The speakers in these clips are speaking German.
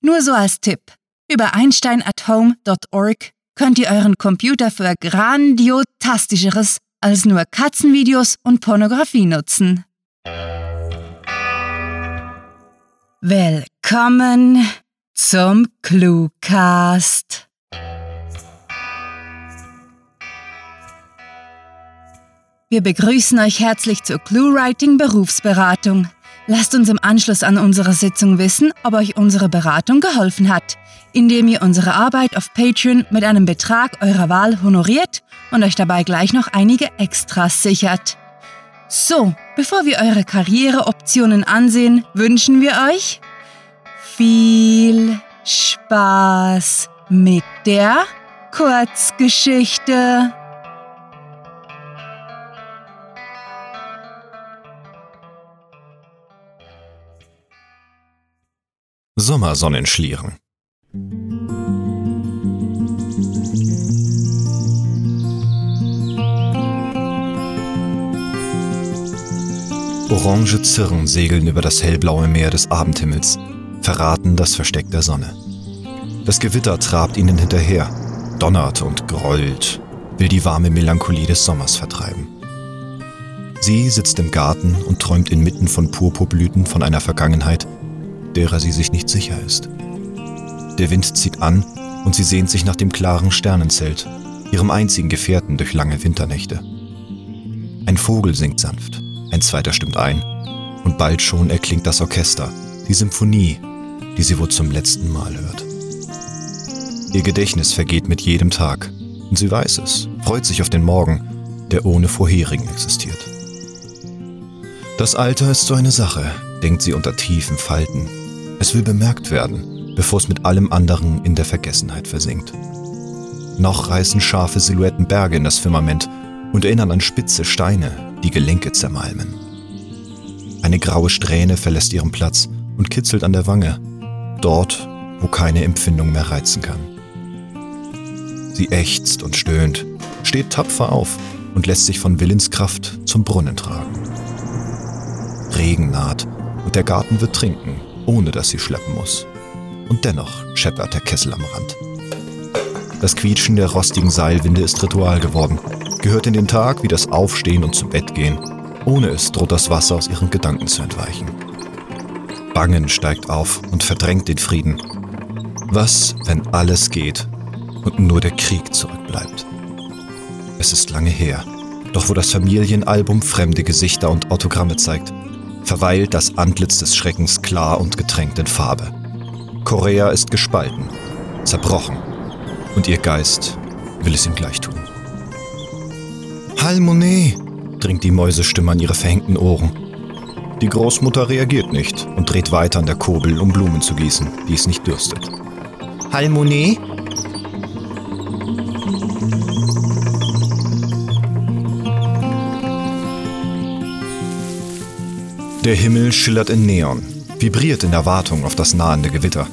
Nur so als Tipp. Über einsteinathome.org könnt ihr euren Computer für grandiotastischeres als nur Katzenvideos und Pornografie nutzen. Willkommen zum Cluecast. Wir begrüßen euch herzlich zur ClueWriting Berufsberatung. Lasst uns im Anschluss an unsere Sitzung wissen, ob euch unsere Beratung geholfen hat, indem ihr unsere Arbeit auf Patreon mit einem Betrag eurer Wahl honoriert und euch dabei gleich noch einige Extras sichert. So, bevor wir eure Karriereoptionen ansehen, wünschen wir euch viel Spaß mit der Kurzgeschichte. Sommersonnenschlieren. Orange Zirren segeln über das hellblaue Meer des Abendhimmels, verraten das Versteck der Sonne. Das Gewitter trabt ihnen hinterher, donnert und grollt, will die warme Melancholie des Sommers vertreiben. Sie sitzt im Garten und träumt inmitten von Purpurblüten von einer Vergangenheit, derer sie sich nicht sicher ist. Der Wind zieht an und sie sehnt sich nach dem klaren Sternenzelt, ihrem einzigen Gefährten durch lange Winternächte. Ein Vogel singt sanft, ein zweiter stimmt ein, und bald schon erklingt das Orchester, die Symphonie, die sie wohl zum letzten Mal hört. Ihr Gedächtnis vergeht mit jedem Tag, und sie weiß es, freut sich auf den Morgen, der ohne vorherigen existiert. Das Alter ist so eine Sache, denkt sie unter tiefen Falten. Es will bemerkt werden, bevor es mit allem anderen in der Vergessenheit versinkt. Noch reißen scharfe Silhouetten Berge in das Firmament und erinnern an spitze Steine, die Gelenke zermalmen. Eine graue Strähne verlässt ihren Platz und kitzelt an der Wange, dort, wo keine Empfindung mehr reizen kann. Sie ächzt und stöhnt, steht tapfer auf und lässt sich von Willenskraft zum Brunnen tragen. Regen naht und der Garten wird trinken, ohne dass sie schleppen muss. Und dennoch scheppert der Kessel am Rand. Das Quietschen der rostigen Seilwinde ist Ritual geworden, gehört in den Tag wie das Aufstehen und zu Bett gehen. Ohne es droht das Wasser aus ihren Gedanken zu entweichen. Bangen steigt auf und verdrängt den Frieden. Was, wenn alles geht und nur der Krieg zurückbleibt? Es ist lange her, doch wo das Familienalbum fremde Gesichter und Autogramme zeigt, verweilt das Antlitz des Schreckens klar und getränkt in Farbe. Korea ist gespalten, zerbrochen, und ihr Geist will es ihm gleich tun. Halmonet, dringt die Mäusestimme an ihre verhängten Ohren. Die Großmutter reagiert nicht und dreht weiter an der Kurbel, um Blumen zu gießen, die es nicht dürstet. Halmonet? Der Himmel schillert in Neon, vibriert in Erwartung auf das nahende Gewitter.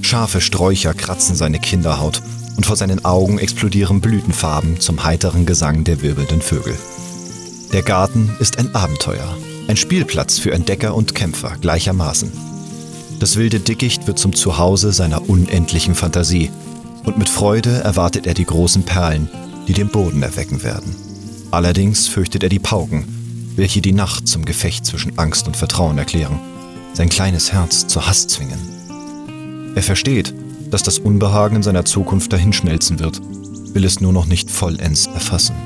Scharfe Sträucher kratzen seine Kinderhaut und vor seinen Augen explodieren Blütenfarben zum heiteren Gesang der wirbelnden Vögel. Der Garten ist ein Abenteuer, ein Spielplatz für Entdecker und Kämpfer gleichermaßen. Das wilde Dickicht wird zum Zuhause seiner unendlichen Fantasie und mit Freude erwartet er die großen Perlen, die den Boden erwecken werden. Allerdings fürchtet er die Pauken, welche die Nacht zum Gefecht zwischen Angst und Vertrauen erklären, sein kleines Herz zur Hass zwingen. Er versteht, dass das Unbehagen in seiner Zukunft dahinschmelzen wird, will es nur noch nicht vollends erfassen.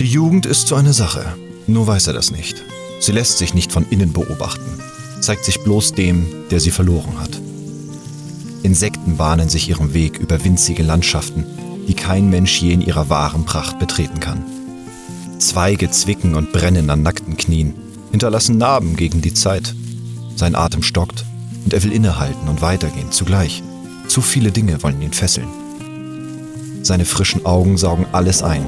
Die Jugend ist so eine Sache, nur weiß er das nicht. Sie lässt sich nicht von innen beobachten, zeigt sich bloß dem, der sie verloren hat. Insekten bahnen sich ihren Weg über winzige Landschaften, die kein Mensch je in ihrer wahren Pracht betreten kann. Zweige zwicken und brennen an nackten Knien, hinterlassen Narben gegen die Zeit. Sein Atem stockt und er will innehalten und weitergehen zugleich. Zu viele Dinge wollen ihn fesseln. Seine frischen Augen saugen alles ein.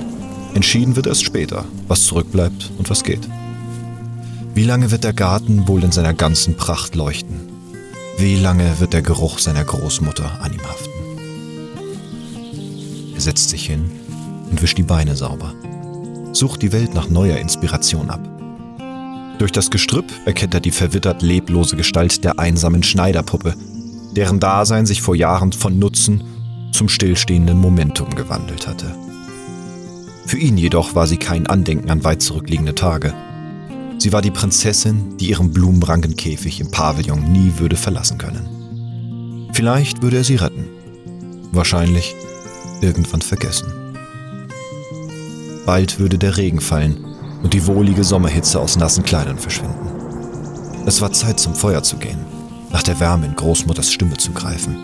Entschieden wird erst später, was zurückbleibt und was geht. Wie lange wird der Garten wohl in seiner ganzen Pracht leuchten? Wie lange wird der Geruch seiner Großmutter an ihm haften? Er setzt sich hin und wischt die Beine sauber. Sucht die Welt nach neuer Inspiration ab. Durch das Gestrüpp erkennt er die verwittert leblose Gestalt der einsamen Schneiderpuppe, deren Dasein sich vor Jahren von Nutzen zum stillstehenden Momentum gewandelt hatte. Für ihn jedoch war sie kein Andenken an weit zurückliegende Tage. Sie war die Prinzessin, die ihren Blumenrankenkäfig im Pavillon nie würde verlassen können. Vielleicht würde er sie retten. Wahrscheinlich irgendwann vergessen. Bald würde der Regen fallen und die wohlige Sommerhitze aus nassen Kleidern verschwinden. Es war Zeit zum Feuer zu gehen, nach der Wärme in Großmutters Stimme zu greifen.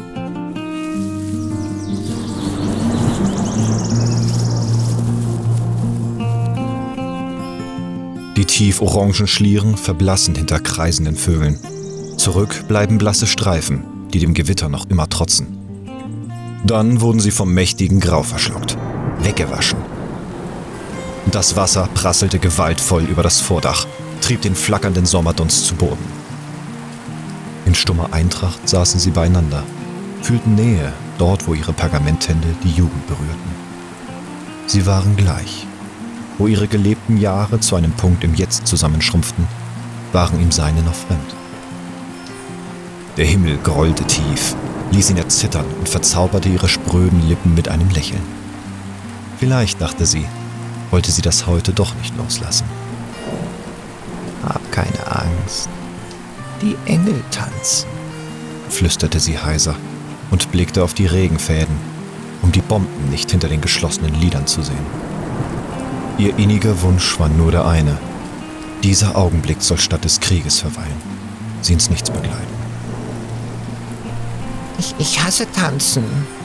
Die tief-orangen Schlieren verblassen hinter kreisenden Vögeln. Zurück bleiben blasse Streifen, die dem Gewitter noch immer trotzen. Dann wurden sie vom mächtigen Grau verschluckt, weggewaschen das Wasser prasselte gewaltvoll über das Vordach, trieb den flackernden Sommerdunst zu Boden. In stummer Eintracht saßen sie beieinander, fühlten Nähe dort, wo ihre Pergamenthände die Jugend berührten. Sie waren gleich. Wo ihre gelebten Jahre zu einem Punkt im Jetzt zusammenschrumpften, waren ihm seine noch fremd. Der Himmel grollte tief, ließ ihn erzittern und verzauberte ihre spröden Lippen mit einem Lächeln. Vielleicht, dachte sie, wollte sie das heute doch nicht loslassen. Hab keine Angst. Die Engel tanzen, flüsterte sie heiser und blickte auf die Regenfäden, um die Bomben nicht hinter den geschlossenen Lidern zu sehen. Ihr inniger Wunsch war nur der eine. Dieser Augenblick soll statt des Krieges verweilen, sie ins Nichts begleiten. Ich, ich hasse Tanzen,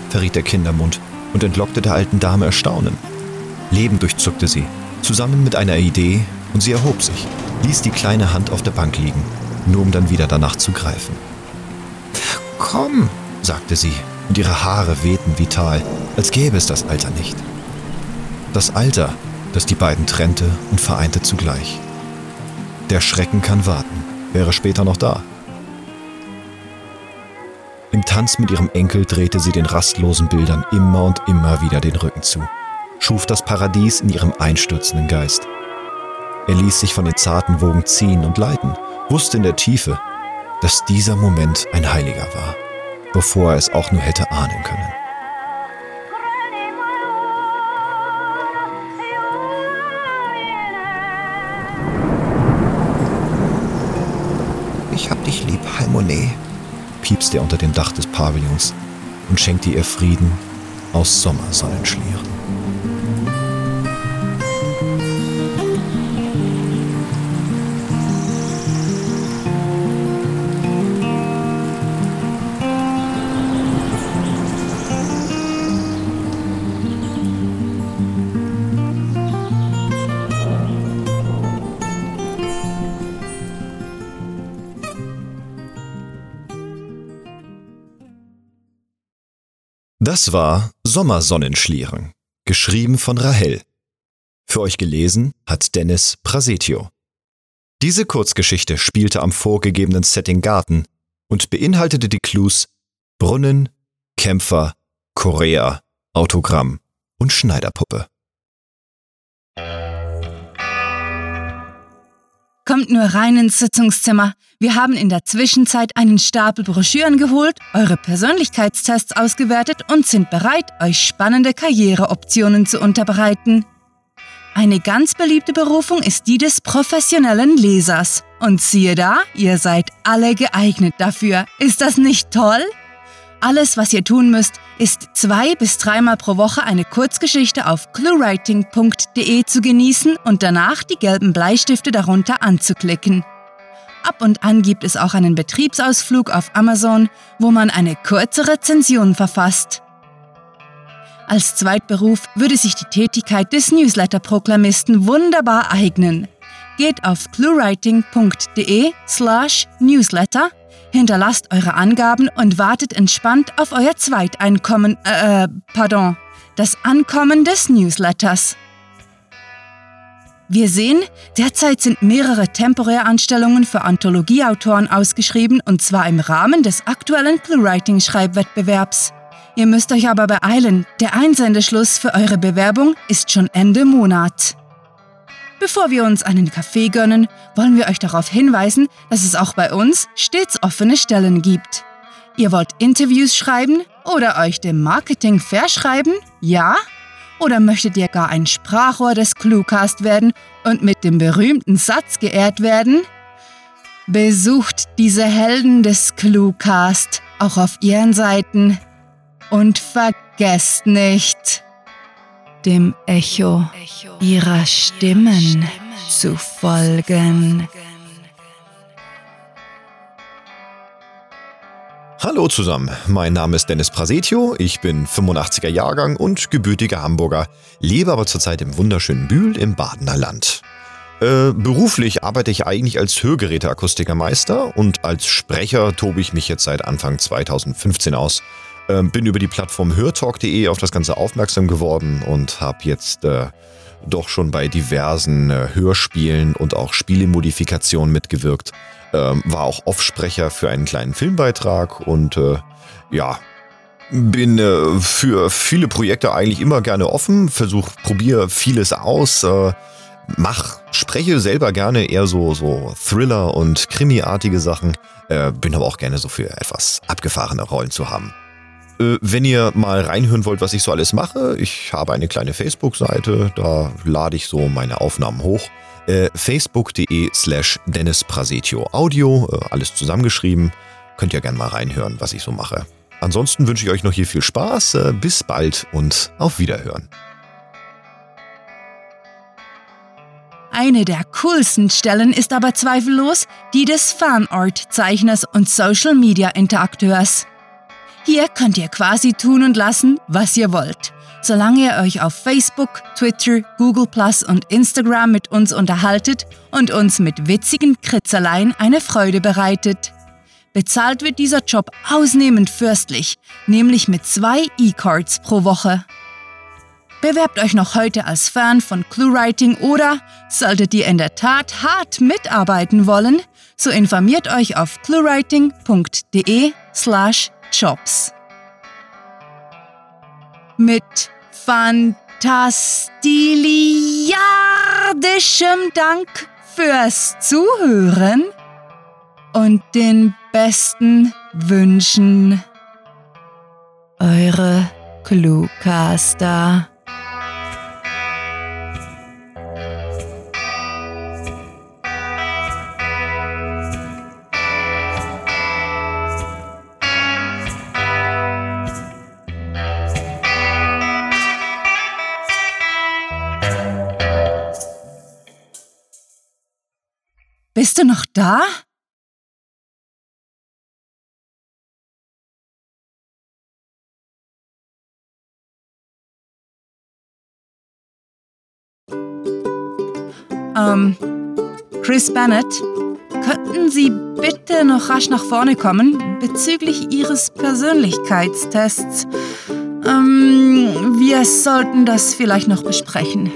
verriet der Kindermund und entlockte der alten Dame Erstaunen. Leben durchzuckte sie, zusammen mit einer Idee, und sie erhob sich, ließ die kleine Hand auf der Bank liegen, nur um dann wieder danach zu greifen. Komm, sagte sie, und ihre Haare wehten vital, als gäbe es das Alter nicht. Das Alter, das die beiden trennte und vereinte zugleich. Der Schrecken kann warten, wäre später noch da. Im Tanz mit ihrem Enkel drehte sie den rastlosen Bildern immer und immer wieder den Rücken zu schuf das Paradies in ihrem einstürzenden Geist. Er ließ sich von den zarten Wogen ziehen und leiten, wusste in der Tiefe, dass dieser Moment ein heiliger war, bevor er es auch nur hätte ahnen können. Ich hab dich lieb, Halmonet, piepste er unter dem Dach des Pavillons und schenkte ihr Frieden aus Sommersonnenschlieren. Das war Sommersonnenschlieren, geschrieben von Rahel. Für euch gelesen hat Dennis Prasetio. Diese Kurzgeschichte spielte am vorgegebenen Setting Garten und beinhaltete die Clues Brunnen, Kämpfer, Korea, Autogramm und Schneiderpuppe. Kommt nur rein ins Sitzungszimmer. Wir haben in der Zwischenzeit einen Stapel Broschüren geholt, eure Persönlichkeitstests ausgewertet und sind bereit, euch spannende Karriereoptionen zu unterbreiten. Eine ganz beliebte Berufung ist die des professionellen Lesers. Und siehe da, ihr seid alle geeignet dafür. Ist das nicht toll? Alles, was ihr tun müsst, ist zwei bis dreimal pro Woche eine Kurzgeschichte auf cluewriting.de zu genießen und danach die gelben Bleistifte darunter anzuklicken. Ab und an gibt es auch einen Betriebsausflug auf Amazon, wo man eine kurze Rezension verfasst. Als Zweitberuf würde sich die Tätigkeit des Newsletter-Proklamisten wunderbar eignen. Geht auf cluewriting.de slash newsletter Hinterlasst eure Angaben und wartet entspannt auf euer Zweiteinkommen, äh, äh, pardon, das Ankommen des Newsletters. Wir sehen, derzeit sind mehrere Temporäranstellungen für Anthologieautoren ausgeschrieben und zwar im Rahmen des aktuellen Clue-Writing-Schreibwettbewerbs. Ihr müsst euch aber beeilen, der Einsendeschluss für eure Bewerbung ist schon Ende Monat. Bevor wir uns einen Kaffee gönnen, wollen wir euch darauf hinweisen, dass es auch bei uns stets offene Stellen gibt. Ihr wollt Interviews schreiben oder euch dem Marketing verschreiben? Ja? Oder möchtet ihr gar ein Sprachrohr des Cluecast werden und mit dem berühmten Satz geehrt werden? Besucht diese Helden des Cluecast auch auf ihren Seiten und vergesst nicht, dem Echo ihrer Stimmen zu folgen. Hallo zusammen, mein Name ist Dennis Prasetio, ich bin 85er Jahrgang und gebürtiger Hamburger, lebe aber zurzeit im wunderschönen Bühl im Badener Land. Äh, beruflich arbeite ich eigentlich als Hörgeräteakustikermeister und als Sprecher tobe ich mich jetzt seit Anfang 2015 aus ähm, bin über die Plattform hörtalk.de auf das Ganze aufmerksam geworden und habe jetzt äh, doch schon bei diversen äh, Hörspielen und auch Spielemodifikationen mitgewirkt. Ähm, war auch Offsprecher für einen kleinen Filmbeitrag und äh, ja, bin äh, für viele Projekte eigentlich immer gerne offen, versuche, probiere vieles aus, äh, mach, spreche selber gerne eher so, so Thriller- und Krimi-artige Sachen, äh, bin aber auch gerne so für etwas abgefahrene Rollen zu haben. Äh, wenn ihr mal reinhören wollt, was ich so alles mache, ich habe eine kleine Facebook-Seite, da lade ich so meine Aufnahmen hoch. Äh, Facebook.de slash Dennis Prasetio Audio, äh, alles zusammengeschrieben. Könnt ihr gerne mal reinhören, was ich so mache. Ansonsten wünsche ich euch noch hier viel Spaß, äh, bis bald und auf Wiederhören. Eine der coolsten Stellen ist aber zweifellos die des Fanart-Zeichners und Social-Media-Interakteurs. Hier könnt ihr quasi tun und lassen, was ihr wollt. Solange ihr euch auf Facebook, Twitter, Google Plus und Instagram mit uns unterhaltet und uns mit witzigen Kritzerlein eine Freude bereitet. Bezahlt wird dieser Job ausnehmend fürstlich, nämlich mit zwei E-Cards pro Woche. Bewerbt euch noch heute als Fan von ClueWriting oder, solltet ihr in der Tat hart mitarbeiten wollen, so informiert euch auf cluewriting.de slash Jobs. Mit fantastiliardischem Dank fürs Zuhören und den besten Wünschen. Eure Cluecaster. Da? Ähm, Chris Bennett, könnten Sie bitte noch rasch nach vorne kommen bezüglich Ihres Persönlichkeitstests? Ähm, wir sollten das vielleicht noch besprechen.